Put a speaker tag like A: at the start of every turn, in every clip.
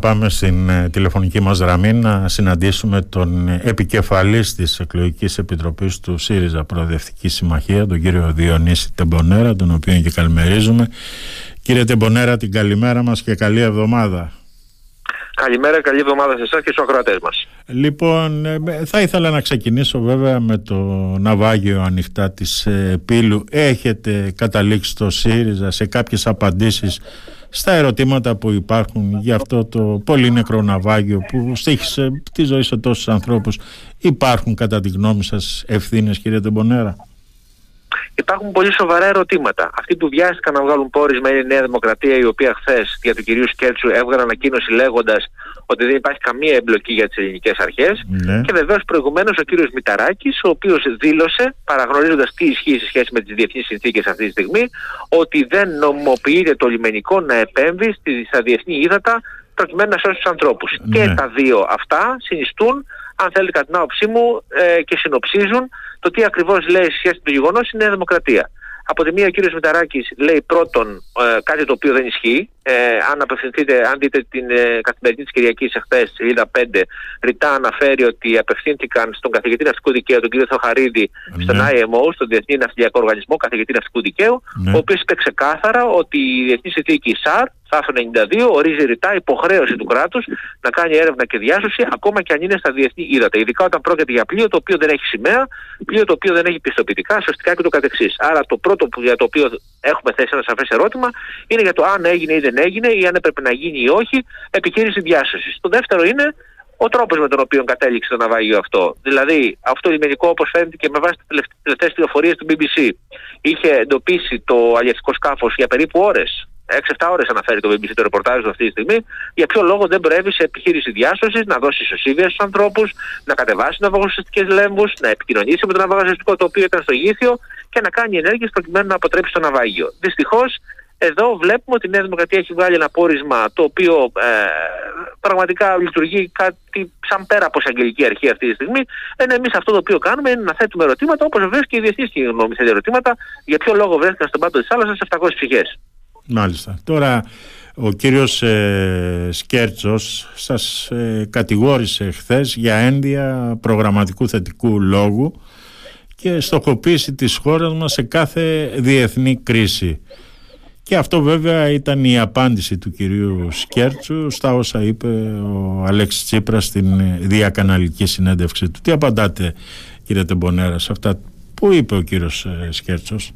A: Πάμε στην ε, τηλεφωνική μας γραμμή να συναντήσουμε τον επικεφαλής της εκλογικής επιτροπής του ΣΥΡΙΖΑ Προοδευτική Συμμαχία, τον κύριο Διονύση Τεμπονέρα, τον οποίο και καλημερίζουμε. Κύριε Τεμπονέρα, την καλημέρα μας και καλή εβδομάδα.
B: Καλημέρα, καλή εβδομάδα σε εσάς και στους ακροατές μας.
A: Λοιπόν, ε, θα ήθελα να ξεκινήσω βέβαια με το ναυάγιο ανοιχτά της ε, Πύλου. Έχετε καταλήξει το ΣΥΡΙΖΑ σε κάποιες απαντήσεις στα ερωτήματα που υπάρχουν για αυτό το πολύ νεκρό ναυάγιο που στήχησε τη ζωή σε τόσους ανθρώπους. Υπάρχουν κατά τη γνώμη σας ευθύνες κύριε Τεμπονέρα;
B: Υπάρχουν πολύ σοβαρά ερωτήματα. Αυτοί που βιάστηκαν να βγάλουν πόρισμα είναι η Νέα Δημοκρατία, η οποία χθες για τον κυρίου Σκέρτσου έβγαλε ανακοίνωση λέγοντας ότι δεν υπάρχει καμία εμπλοκή για τις ελληνικές αρχές. Ναι. Και βεβαίως προηγουμένως ο κύριος Μηταράκης, ο οποίος δήλωσε, παραγνωρίζοντας τι ισχύει σε σχέση με τις διεθνείς συνθήκες αυτή τη στιγμή, ότι δεν νομοποιείται το λιμενικό να επέμβει στα διεθνή ύδατα προκειμένου να σώσει τους ανθρώπους. Ναι. Και τα δύο αυτά συνιστούν, αν θέλει κατά την άποψή μου, ε, και συνοψίζουν το τι ακριβώς λέει σε σχέση με το γεγονός η Νέα Δημοκρατία. Από τη μία ο κύριος Μηταράκης λέει πρώτον ε, κάτι το οποίο δεν ισχύει. Ε, αν απευθυνθείτε, αν δείτε την ε, καθημερινή της Κυριακής εχθές, σελίδα 5, ρητά αναφέρει ότι απευθύνθηκαν στον καθηγητή ναυτικού δικαίου, τον κύριο Θοχαρίδη, ναι. στον IMO, στον Διεθνή Ναυτιλιακό Οργανισμό, καθηγητή ναυτικού δικαίου, ναι. ο οποίος είπε ξεκάθαρα ότι η Διεθνής Συνθήκη ΣΑΡ άρθρο 92 ορίζει ρητά υποχρέωση του κράτους να κάνει έρευνα και διάσωση ακόμα και αν είναι στα διεθνή ύδατα. Ειδικά όταν πρόκειται για πλοίο το οποίο δεν έχει σημαία, πλοίο το οποίο δεν έχει πιστοποιητικά, σωστικά και το καθεξής. Άρα το πρώτο που, για το οποίο έχουμε θέσει ένα σαφές ερώτημα είναι για το αν έγινε ή δεν έγινε ή αν έπρεπε να γίνει ή όχι επιχείρηση διάσωσης. Το δεύτερο είναι ο τρόπος με τον οποίο κατέληξε το ναυάγιο αυτό. Δηλαδή, αυτό το λιμενικό, όπως φαίνεται και με βάση τις τελευταίες πληροφορίες του BBC, είχε εντοπίσει το αλλιευτικό σκάφος για περίπου ώρες 6-7 ώρες αναφέρει το BBC το ρεπορτάζ αυτή τη στιγμή, για ποιο λόγο δεν προέβη σε επιχείρηση διάσωσης, να δώσει ισοσύβια στους ανθρώπους, να κατεβάσει ναυαγοσυστικέ λέμβους, να επικοινωνήσει με το ναυαγοσυστικό το οποίο ήταν στο γήθιο και να κάνει ενέργειες προκειμένου να αποτρέψει το ναυάγιο. Δυστυχώς, εδώ βλέπουμε ότι η Νέα Δημοκρατία έχει βγάλει ένα πόρισμα το οποίο ε, πραγματικά λειτουργεί κάτι σαν πέρα από αγγελική αρχή αυτή τη στιγμή. Ενώ εμείς αυτό το οποίο κάνουμε είναι να θέτουμε ερωτήματα, όπως βεβαίω και οι διεθνεί κοινωνίε ερωτήματα, για ποιο λόγο βρέθηκαν στον πάτο της θάλασσας 700 ψυχές.
A: Μάλιστα. Τώρα ο κύριος ε, Σκέρτσος σας ε, κατηγόρησε χθες για ένδια προγραμματικού θετικού λόγου και στοχοποίηση της χώρας μας σε κάθε διεθνή κρίση. Και αυτό βέβαια ήταν η απάντηση του κυρίου Σκέρτσου στα όσα είπε ο Αλέξης Τσίπρας στην διακαναλική συνέντευξη του. Τι απαντάτε κύριε Τεμπονέρα σε αυτά που είπε ο κύριος ε, Σκέρτσος;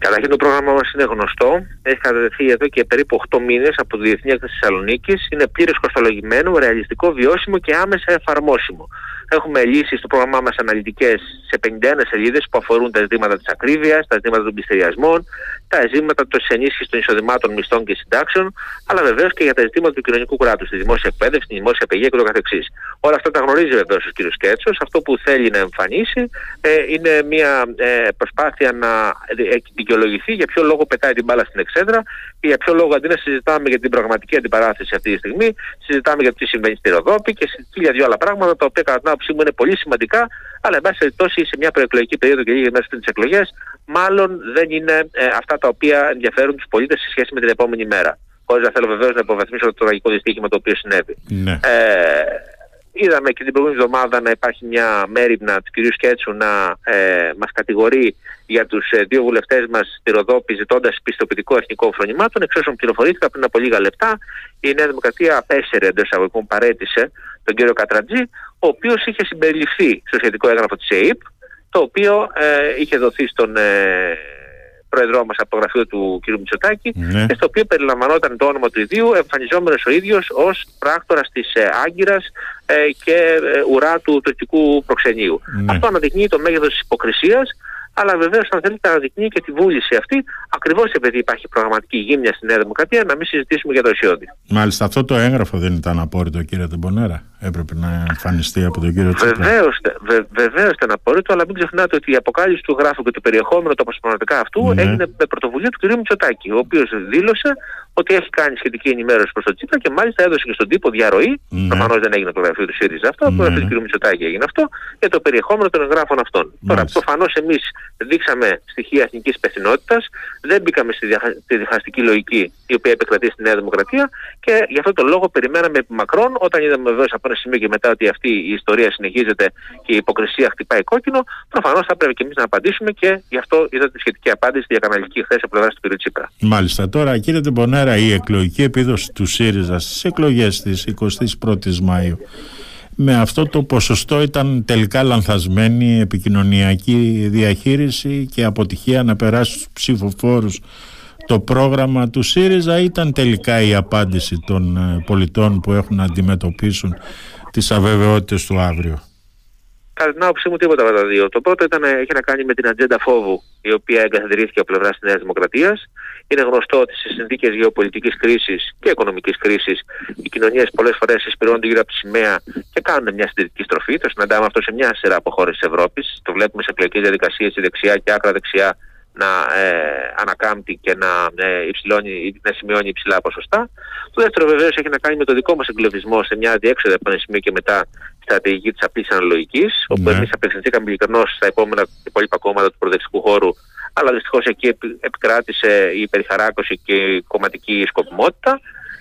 B: Καταρχήν το πρόγραμμα μας είναι γνωστό. Έχει κατατεθεί εδώ και περίπου 8 μήνες από τη Διεθνή Έκθεση Θεσσαλονίκης. Είναι πλήρως κοστολογημένο, ρεαλιστικό, βιώσιμο και άμεσα εφαρμόσιμο. Έχουμε λύσεις στο πρόγραμμά μας αναλυτικές σε 51 σελίδες που αφορούν τα ζητήματα της ακρίβειας, τα ζητήματα των πληστηριασμών, τα ζητήματα της ενίσχυσης των εισοδημάτων μισθών και συντάξεων, αλλά βεβαίως και για τα ζητήματα του κοινωνικού κράτους, τη δημόσια εκπαίδευση, τη δημόσια παιδεία και το καθεξής. Όλα αυτά τα γνωρίζει βεβαίως ο κ. Σκέτσο. Αυτό που θέλει να εμφανίσει ε, είναι μια ε, προσπάθεια να δικαιολογηθεί για ποιο λόγο πετάει την μπάλα στην εξέδρα και για ποιο λόγο αντί να συζητάμε για την πραγματική αντιπαράθεση αυτή τη στιγμή, συζητάμε για το τι συμβαίνει στη Ροδόπη και σε χίλια δύο άλλα πράγματα τα οποία κατά την άποψή μου είναι πολύ σημαντικά, αλλά εν πάση περιπτώσει σε μια προεκλογική περίοδο και λίγες μέρες πριν τις εκλογές, μάλλον δεν είναι ε, αυτά τα οποία ενδιαφέρουν τους πολίτες σε σχέση με την επόμενη μέρα. Χωρίς να θέλω βεβαίως να υποβαθμίσω το τραγικό δυστύχημα το οποίο συνέβη.
A: Ναι.
B: Ε, είδαμε και την προηγούμενη εβδομάδα να υπάρχει μια μέρημνα του κ. Σκέτσου να ε, μας κατηγορεί για τους ε, δύο βουλευτές μας στη Ροδόπη ζητώντας πιστοποιητικό εθνικό φρονημάτων. Εξ όσων πληροφορήθηκα πριν από λίγα λεπτά, η Νέα Δημοκρατία απέσαιρε εντός εισαγωγικών παρέτησε τον κύριο Κατρατζή, ο οποίος είχε συμπεριληφθεί στο σχετικό έγγραφο της ΕΕΠ, το οποίο ε, είχε δοθεί στον ε, πρόεδρό μας από το γραφείο του κ. Μητσοτάκη ναι. και στο οποίο περιλαμβανόταν το όνομα του ιδίου, εμφανιζόμενος ο ίδιος ως πράκτορας της ε, Άγκυρας ε, και ε, ουρά του τουρκικού προξενείου. Ναι. Αυτό αναδεικνύει το μέγεθος της υποκρισίας αλλά βεβαίως, αν θέλετε, αναδεικνύει και τη βούληση αυτή, ακριβώς επειδή υπάρχει προγραμματική γύμνια στη Νέα Δημοκρατία, να μην συζητήσουμε για το αισιόδη.
A: Μάλιστα, αυτό το έγγραφο δεν ήταν απόρριτο, κύριε Τεμπονέρα. έπρεπε να εμφανιστεί από τον κύριο Τσίπρα.
B: Βεβαίως ήταν απόρριτο, αλλά μην ξεχνάτε ότι η αποκάλυψη του γράφου και του περιεχόμενου του αποσπασματικά αυτού ναι. έγινε με πρωτοβουλία του κ. Μητσοτάκη, ο οποίος δήλωσε ότι έχει κάνει σχετική ενημέρωση προς τον Τσίπρα και μάλιστα έδωσε και στον τύπο διαρροή. Ναι. Προφανώς δεν έγινε το γραφείο του ΣΥΡΙΖΑ αυτό, ναι. το γραφείο του κ. Μητσοτάκη έγινε αυτό, για το περιεχόμενο των εγγράφων αυτών. Μάλιστα. Τώρα, προφανώς εμείς δείξαμε στοιχεία εθνικής υπευθυνότητας, δεν μπήκαμε στη διχαστική λογική η οποία επικρατεί στη Νέα Δημοκρατία και γι' αυτό το λόγο περιμέναμε μακρόν όταν είδαμε βεβαίω από ένα σημείο και μετά ότι αυτή η ιστορία συνεχίζεται και η υποκρισία χτυπάει κόκκινο, προφανώς θα πρέπει και εμείς να απαντήσουμε και γι' αυτό είδατε τη σχετική απάντηση διακαναλική χθες από πλευράς του κ. Τσίπρα.
A: Μάλιστα. Τώρα, κύριε Τεμπονέρα, η εκλογική επίδοση του ΣΥΡΙΖΑ στις εκλογές της 21η Μαου με αυτό το ποσοστό ήταν τελικά λανθασμένη επικοινωνιακή διαχείριση και αποτυχία να περάσει στους ψηφοφόρους το πρόγραμμα του ΣΥΡΙΖΑ ήταν τελικά η απάντηση των ε, πολιτών που έχουν να αντιμετωπίσουν τις αβεβαιότητες του αύριο.
B: Κατά την άποψή μου, τίποτα από τα δύο. Το πρώτο ήταν, έχει να κάνει με την ατζέντα φόβου, η οποία εγκαθιδρύθηκε από πλευράς της Νέας Δημοκρατίας. Είναι γνωστό ότι σε συνθήκες γεωπολιτικής κρίσης και οικονομικής κρίσης, οι κοινωνίες πολλές φορές συσπηρώνονται γύρω από τη σημαία και κάνουν μια συντηρητική στροφή. Το συναντάμε αυτό σε μια σειρά από χώρες της Ευρώπης. Το βλέπουμε σε εκλογικές διαδικασίες η δεξιά και άκρα δεξιά να ε, ανακάμπτει και να, ε, υψηλώνει, να σημειώνει υψηλά ποσοστά. Το δεύτερο βεβαίως έχει να κάνει με το δικό μας εγκλωβισμό σε μια διέξοδο από ένα σημείο και μετά στρατηγική της απλής αναλογικής, ναι. όπου εμείς απευθυνθήκαμε ειλικρινώς στα επόμενα υπόλοιπα κόμματα του προοδευτικού χώρου, αλλά δυστυχώς εκεί επικράτησε η υπερηχαράκωση και η κομματική σκοπιμότητα.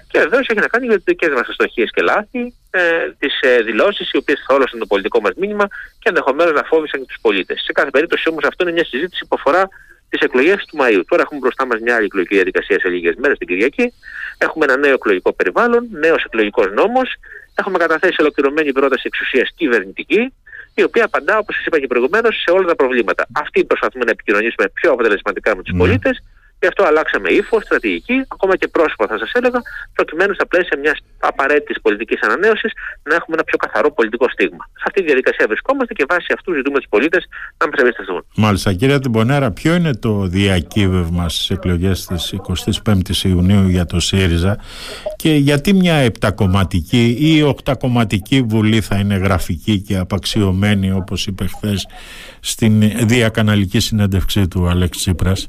B: Και βεβαίως έχει να κάνει με τις δικές μας αστοχίες και λάθη, ε, τις ε, δηλώσεις οι οποίες θόλωσαν το πολιτικό μας μήνυμα και ενδεχομένως να φόβησαν και τους πολίτες. Σε κάθε περίπτωση όμως αυτό είναι μια συζήτηση που αφορά τις εκλογές του Μαΐου. Τώρα έχουμε μπροστά μας μια άλλη εκλογική διαδικασία σε λίγες μέρες την Κυριακή. Έχουμε ένα νέο εκλογικό περιβάλλον, νέος εκλογικός νόμος. Έχουμε καταθέσει ολοκληρωμένη πρόταση εξουσίας κυβερνητική, η οποία απαντά, όπως σας είπα και προηγουμένως, σε όλα τα προβλήματα. Αυτή προσπαθούμε να επικοινωνήσουμε πιο αποτελεσματικά με τους mm. πολίτες Γι' αυτό αλλάξαμε ύφος, στρατηγική, ακόμα και πρόσωπα θα σας έλεγα, προκειμένου στα πλαίσια μιας απαραίτητης πολιτικής ανανέωσης να έχουμε ένα πιο καθαρό πολιτικό στίγμα. Σε αυτή τη διαδικασία βρισκόμαστε και βάσει αυτού ζητούμε τους πολίτες να μας εμπιστευτούν.
A: Μάλιστα, κύριε Τιμπονέρα, ποιο είναι το διακύβευμα στις εκλογές της 25η Ιουνίου για το ΣΥΡΙΖΑ και γιατί μια επτακομματική ή οχτακομματική βουλή θα είναι γραφική και απαξιωμένη, όπως είπε χθες στην διακαναλική συνέντευξή του Αλέξη Τσίπρας;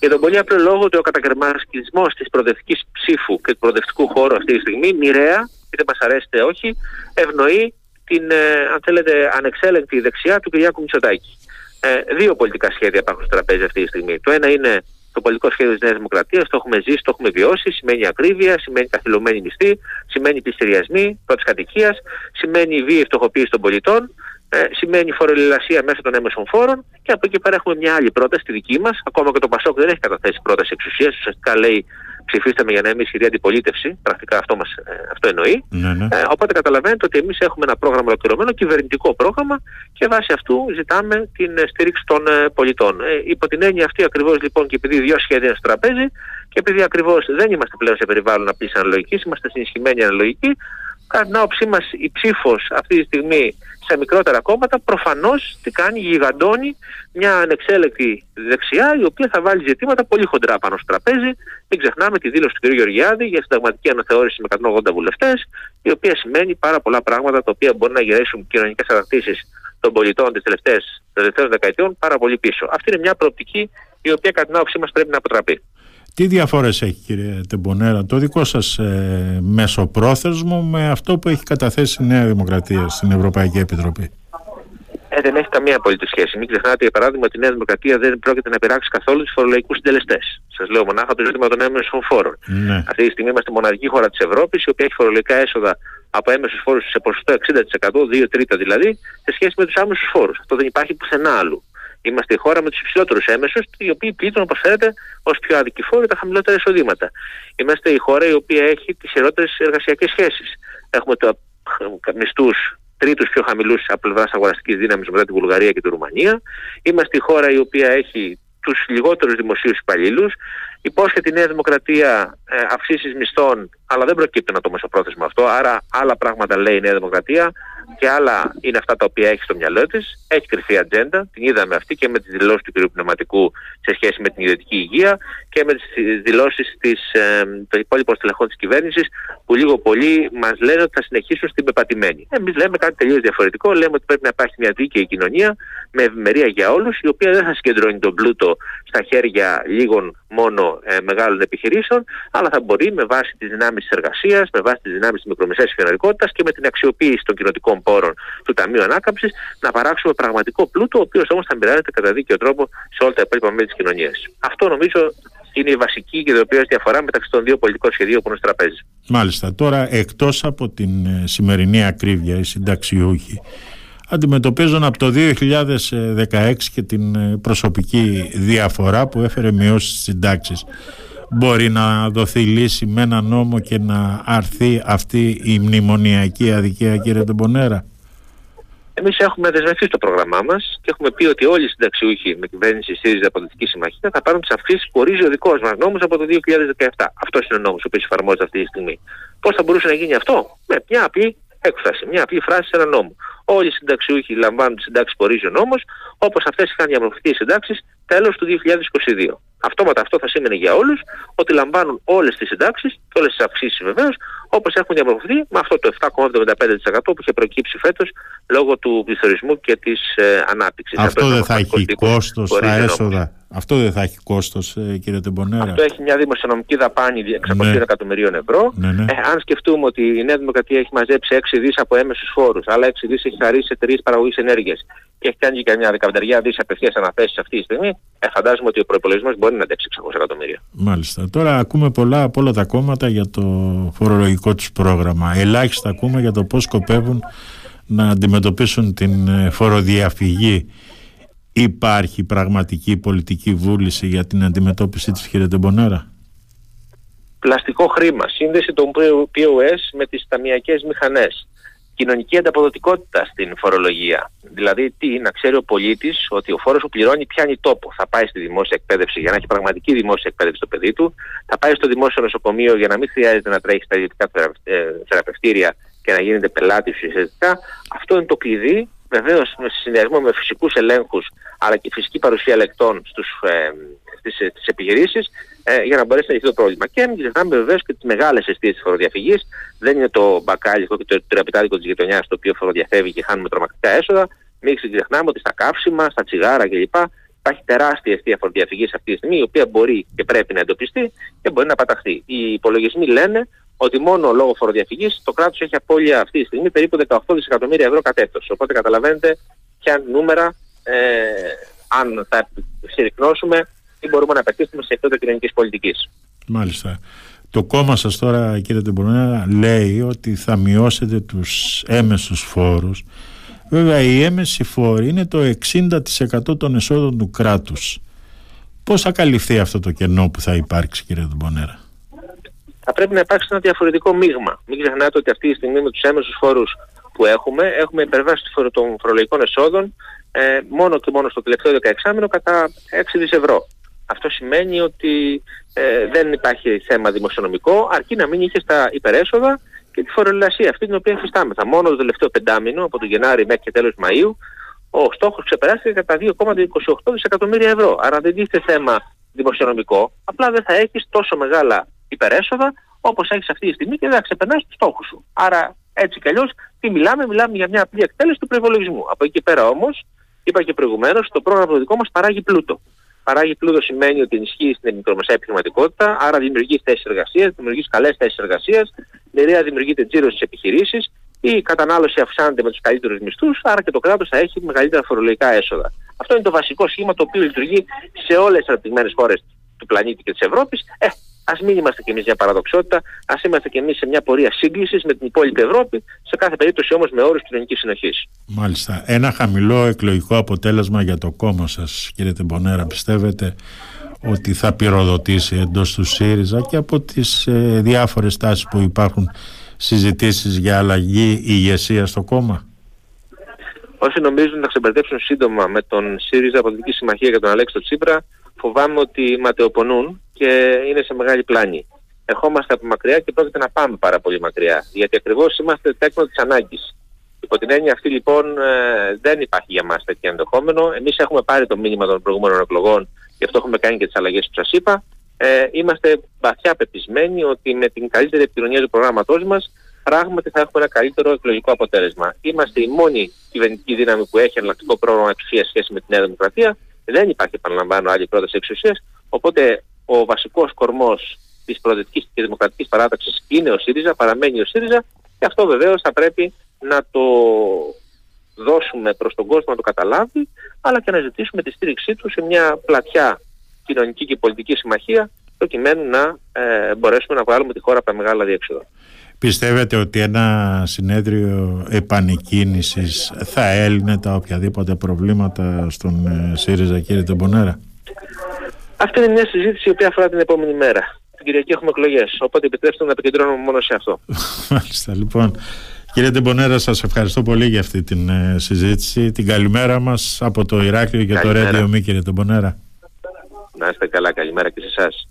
B: Για τον πολύ απλό λόγο ότι ο κατακαιρματισμό της προοδευτικής ψήφου και του προοδευτικού χώρου αυτή τη στιγμή μοιραία, είτε μας αρέσει είτε όχι, ευνοεί την, ε, αν θέλετε, ανεξέλεγκτη δεξιά του Κυριάκου Μητσοτάκη. Ε, δύο πολιτικά σχέδια υπάρχουν στο τραπέζι αυτή τη στιγμή. Το ένα είναι το πολιτικό σχέδιο της Νέας Δημοκρατίας, το έχουμε ζήσει, το έχουμε βιώσει. Σημαίνει ακρίβεια, σημαίνει καθυλωμένη μισθή, σημαίνει πληστηριασμοί πρώτης κατοικίας, σημαίνει βίαιη φτωχοποίηση των πολιτών ε, σημαίνει φοροληλασία μέσω των έμεσων φόρων και από εκεί πέρα έχουμε μια άλλη πρόταση, τη δική μας. Ακόμα και το Πασόκ δεν έχει καταθέσει πρόταση εξουσίας. Ουσιαστικά λέει ψηφίστε με για να είμαι ισχυρή αντιπολίτευση. Πρακτικά αυτό, μας, ε, αυτό εννοεί. Ναι, ναι. Ε, οπότε καταλαβαίνετε ότι εμείς έχουμε ένα πρόγραμμα ολοκληρωμένο, κυβερνητικό πρόγραμμα και βάσει αυτού ζητάμε την στήριξη των ε, πολιτών. Ε, υπό την έννοια αυτή ακριβώς λοιπόν και επειδή δύο σχέδια είναι στο τραπέζι και επειδή ακριβώς δεν είμαστε πλέον σε περιβάλλον απλή αναλογικής, είμαστε συνισχυμένοι αναλογική, κατά την άποψή μας η ψήφος αυτή τη στιγμή σε μικρότερα κόμματα προφανώς τι κάνει, γιγαντώνει μια ανεξέλεκτη δεξιά η οποία θα βάλει ζητήματα πολύ χοντρά πάνω στο τραπέζι. Μην ξεχνάμε τη δήλωση του κ. Γεωργιάδη για συνταγματική αναθεώρηση με 180 βουλευτές, η οποία σημαίνει πάρα πολλά πράγματα τα οποία μπορεί να γυρίσουν κοινωνικές ανακτήσει των πολιτών τη τελευταίων δεκαετιών πάρα πολύ πίσω. Αυτή είναι μια προοπτική η οποία κατά την άποψή μας πρέπει να αποτραπεί.
A: Τι διαφορές έχει κύριε Τεμπονέρα το δικό σας ε, μεσοπρόθεσμο με αυτό που έχει καταθέσει η Νέα Δημοκρατία στην Ευρωπαϊκή Επιτροπή;
B: Ε, δεν έχει καμία απολύτως σχέση. Μην ξεχνάτε, για παράδειγμα, ότι η Νέα Δημοκρατία δεν πρόκειται να πειράξει καθόλου τους φορολογικούς συντελεστές. Σας λέω μονάχα το ζήτημα των έμεσων φόρων. Ναι. Αυτή τη στιγμή είμαστε μοναδική χώρα της Ευρώπης, η οποία έχει φορολογικά έσοδα από έμεσους φόρους σε ποσοστό 60%, 2 τρίτα δηλαδή, σε σχέση με τους άμεσους φόρους. Αυτό δεν υπάρχει πουθενά άλλου. Είμαστε η χώρα με τους υψηλότερους έμεσους, οι οποίοι πλήττουν, όπως φαίνεται, ως πιο αδικοί φόροι τα χαμηλότερα εισοδήματα. Είμαστε η χώρα η οποία έχει τις χειρότερες εργασιακές σχέσεις. Έχουμε το μισθούς τρίτους πιο χαμηλούς από πλευράς αγοραστικής δύναμης μετά τη Βουλγαρία και τη Ρουμανία. Είμαστε η χώρα η οποία έχει τους λιγότερους δημοσίους υπαλλήλους. Υπόσχεται η Νέα Δημοκρατία ε, αυξήσεις μισθών, αλλά δεν προκύπτει να το μεσοπρόθεσμο αυτό. Άρα, άλλα πράγματα λέει η Νέα Δημοκρατία, και άλλα είναι αυτά τα οποία έχει στο μυαλό της. Έχει κρυφή ατζέντα, την είδαμε αυτή και με τις δηλώσεις του κ. Πνευματικού σε σχέση με την ιδιωτική υγεία και με τις δηλώσεις ε, των υπόλοιπων στελεχών της κυβέρνησης που λίγο πολύ μας λένε ότι θα συνεχίσουν στην πεπατημένη. Εμείς λέμε κάτι τελείως διαφορετικό. Λέμε ότι πρέπει να υπάρχει μια δίκαιη κοινωνία με ευημερία για όλους, η οποία δεν θα συγκεντρώνει τον πλούτο στα χέρια λίγων μόνο ε, μεγάλων επιχειρήσεων, αλλά θα μπορεί με βάση τις δυνάμεις της εργασίας, με βάση τις δυνάμεις της μικρομεσαίας κοινωνικότητα και με την αξιοποίηση των κοινοτικών πόρων του Ταμείου Ανάκαμψης να παράξουμε πραγματικό πλούτο, ο οποίος όμως θα μοιράζεται κατά δίκαιο τρόπο σε όλα τα υπόλοιπα μέλη της κοινωνίας. Αυτό νομίζω είναι η βασική και η διαφορά μεταξύ των δύο πολιτικών σχεδίων που είναι στο τραπέζι.
A: Μάλιστα. Τώρα, εκτός από την ε, σημερινή ακρίβεια, οι συνταξιούχοι αντιμετωπίζουν από το 2016 και την ε, προσωπική διαφορά που έφερε μειώσεις στις συντάξεις. Μπορεί να δοθεί λύση με ένα νόμο και να αρθεί αυτή η μνημονιακή αδικία κύριε Τεμπονέρα.
B: Εμείς έχουμε δεσμευτεί στο πρόγραμμά μας και έχουμε πει ότι όλοι οι συνταξιούχοι με κυβέρνηση ΣΥΡΙΖΑ Πολιτική Συμμαχία θα πάρουν τις αυξήσεις που ορίζει ο δικός μας νόμος από το 2017. Αυτός είναι ο νόμος ο οποίος εφαρμόζεται αυτή τη στιγμή. Πώς θα μπορούσε να γίνει αυτό, με μια απλή έκφραση, μια απλή φράση σε ένα νόμο. Όλοι οι συνταξιούχοι λαμβάνουν τις συντάξεις που ορίζει ο νόμος, όπως αυτές είχαν διαμορφωθεί οι συντάξεις τέλος του 2022. Αυτόματα αυτό θα σήμαινε για όλους ότι λαμβάνουν όλες τις συντάξεις και όλες τις αυξήσεις βεβαίως όπως έχουν διαμορφωθεί με αυτό το 7,75% που είχε προκύψει φέτος λόγω του πληθωρισμού και της ε, ανάπτυξης.
A: Αυτό δεν θα έχει κόστος στα έσοδα. Αυτό δεν θα έχει κόστος, ε, κύριε Τεμπονέρα.
B: Αυτό έχει μια δημοσιονομική δαπάνη 600 ναι. εκατομμυρίων ευρώ. Ναι, ναι. Ε, αν σκεφτούμε ότι η Νέα Δημοκρατία έχει μαζέψει 6 δις από έμεσους φόρους, άλλα 6 δις έχει χαρίσει εταιρείε παραγωγή ενέργειας και έχει κάνει και μια δεκαπενταριά δις απευθείας αναθέσεις αυτή τη στιγμή, ε, φαντάζομαι ότι ο προπολογισμό μπορεί να αντέξει 600 εκατομμύρια.
A: Μάλιστα. Τώρα ακούμε πολλά από όλα τα κόμματα για το φορολογικό τους πρόγραμμα. Ελάχιστα ακούμε για το πώς σκοπεύουν να αντιμετωπίσουν την ε, φοροδιαφυγή. Υπάρχει πραγματική πολιτική βούληση για την αντιμετώπιση της κύριε Τεμπονέρα.
B: Πλαστικό χρήμα, σύνδεση των POS με τις ταμιακές μηχανές κοινωνική ανταποδοτικότητα στην φορολογία. Δηλαδή, τι, να ξέρει ο πολίτης ότι ο φόρος που πληρώνει πιάνει τόπο. Θα πάει στη δημόσια εκπαίδευση για να έχει πραγματική δημόσια εκπαίδευση στο παιδί του, θα πάει στο δημόσιο νοσοκομείο για να μην χρειάζεται να τρέχει στα ιδιωτικά ε, θεραπευτήρια και να γίνεται πελάτης ουσιαστικά. Αυτό είναι το κλειδί. Βεβαίως, σε συνδυασμό με φυσικούς ελέγχους αλλά και φυσική παρουσία λεκτών ε, στις επιχειρήσεις, ε, για να μπορέσει να λυθεί το πρόβλημα. Και μην ξεχνάμε βεβαίως και τις μεγάλες αιστείες της φοροδιαφυγής. Δεν είναι το μπακάλικο και το τραπετάδικο της γειτονιάς το οποίο φοροδιαφεύγει και χάνουμε τρομακτικά έσοδα. Μην ξεχνάμε ότι στα καύσιμα, στα τσιγάρα κλπ. Υπάρχει τεράστια αιστεία φοροδιαφυγής αυτή τη στιγμή, η οποία μπορεί και πρέπει να εντοπιστεί και μπορεί να παταχθεί. Οι υπολογισμοί λένε ότι μόνο λόγω φοροδιαφυγής το κράτος έχει απώλεια αυτή τη στιγμή περίπου 18 δισεκατομμύρια ευρώ κατ' Οπότε καταλαβαίνετε ποια νούμερα, ε, αν θα συρρυκνώσουμε, τι μπορούμε να πετύχουμε σε επίπεδο κοινωνικής πολιτικής.
A: Μάλιστα. Το κόμμα σας τώρα κύριε Τεμπονέα λέει ότι θα μειώσετε τους έμεσους φόρους. Βέβαια η έμεση φόρη είναι το 60% των εσόδων του κράτους. Πώς θα καλυφθεί αυτό το κενό που θα υπάρξει κύριε Τεμπονέρα.
B: Θα πρέπει να υπάρξει ένα διαφορετικό μείγμα. Μην ξεχνάτε ότι αυτή τη στιγμή με τους έμεσους φόρους που έχουμε, έχουμε υπερβάσει των φορολογικών εσόδων ε, μόνο και μόνο στο τελευταίο 16 μήνο κατά 6 δις ευρώ. Αυτό σημαίνει ότι ε, δεν υπάρχει θέμα δημοσιονομικό, αρκεί να μην είχε στα υπερέσοδα και τη φορολασία αυτή την οποία εφιστάμεθα. Μόνος το τελευταίο πεντάμινο, από τον Γενάρη μέχρι και τέλος Μαΐου, ο στόχος ξεπεράστηκε κατά 2,28 δισεκατομμύρια ευρώ. Άρα δεν τίθεται θέμα δημοσιονομικό, απλά δεν θα έχεις τόσο μεγάλα υπερέσοδα όπως έχεις αυτή τη στιγμή και δεν θα ξεπερνάς τους στόχους σου. Άρα έτσι κι αλλιώς τι μιλάμε, μιλάμε για μια απλή εκτέλεση του προπολογισμού. Από εκεί πέρα όμως, είπα και προηγουμένως, το πρόγραμμα το δικό μας παράγει πλούτο παράγει πλούτο σημαίνει ότι ενισχύει στην μικρομεσαία επιχειρηματικότητα, άρα δημιουργεί θέσεις εργασίας, δημιουργείς καλές θέσεις εργασίας, μοιραία δημιουργείται τζίρος στις επιχειρήσεις, η κατανάλωση αυξάνεται με τους καλύτερους μισθούς, άρα και το κράτος θα έχει μεγαλύτερα φορολογικά έσοδα. Αυτό είναι το βασικό σχήμα το οποίο λειτουργεί σε όλες τις αναπτυγμένες χώρες του πλανήτη και της Ευρώπης. Ε, Α μην είμαστε κι εμείς μια παραδοξότητα, ας είμαστε κι εμείς σε μια πορεία σύγκλησης με την υπόλοιπη Ευρώπη, σε κάθε περίπτωση όμως με όρους κοινωνικής συνοχής.
A: Μάλιστα. Ένα χαμηλό εκλογικό αποτέλεσμα για το κόμμα σας, κύριε Τεμπονέρα, πιστεύετε ότι θα πυροδοτήσει εντός του ΣΥΡΙΖΑ και από τις ε, διάφορες τάσεις που υπάρχουν συζητήσεις για αλλαγή ηγεσία στο κόμμα;
B: Όσοι νομίζουν να ξεμπερδέψουν σύντομα με τον ΣΥΡΙΖΑ Πολιτική Συμμαχία και τον Αλέξη Τσίπρα, φοβάμαι ότι ματαιοπονούν και είναι σε μεγάλη πλάνη. Ερχόμαστε από μακριά και πρόκειται να πάμε πάρα πολύ μακριά. Γιατί ακριβώς είμαστε τέκνο της ανάγκης. Υπό την έννοια αυτή λοιπόν ε, δεν υπάρχει για μας τέτοιο ενδεχόμενο. Εμείς έχουμε πάρει το μήνυμα των προηγούμενων εκλογών και αυτό έχουμε κάνει και τις αλλαγές που σας είπα. Ε, είμαστε βαθιά πεπισμένοι ότι με την καλύτερη επικοινωνία του προγράμματός μας πράγματι θα έχουμε ένα καλύτερο εκλογικό αποτέλεσμα. Είμαστε η μόνη κυβερνητική δύναμη που έχει εναλλακτικό πρόγραμμα εξουσίας σχέση με τη Νέα Δημοκρατία. Δεν υπάρχει, επαναλαμβάνω, άλλη πρόταση εξουσίας. Οπότε ο βασικός κορμός της προοδευτικής και δημοκρατικής παράταξης είναι ο ΣΥΡΙΖΑ, παραμένει ο ΣΥΡΙΖΑ και αυτό βεβαίως θα πρέπει να το δώσουμε προς τον κόσμο να το καταλάβει, αλλά και να ζητήσουμε τη στήριξή του σε μια πλατιά κοινωνική και πολιτική συμμαχία, προκειμένου να ε, μπορέσουμε να βγάλουμε τη χώρα από τα μεγάλα διέξοδα.
A: Πιστεύετε ότι ένα συνέδριο επανεκκίνησης θα έλυνε τα οποιαδήποτε προβλήματα στον ε, ΣΥΡΙΖΑ κύριε Τεμπονέρα;
B: Αυτή είναι μια συζήτηση η οποία αφορά την επόμενη μέρα. Την Κυριακή έχουμε εκλογές. Οπότε επιτρέψτε να επικεντρώνουμε μόνο σε αυτό.
A: Μάλιστα. Λοιπόν, κύριε Τεμπονέρα, σας ευχαριστώ πολύ για αυτή την ε, συζήτηση. Την καλημέρα μας από το Ηράκλειο και το Ρέντιο Μη, κύριε Τεμπονέρα.
B: Να είστε καλά. Καλημέρα και σε εσάς.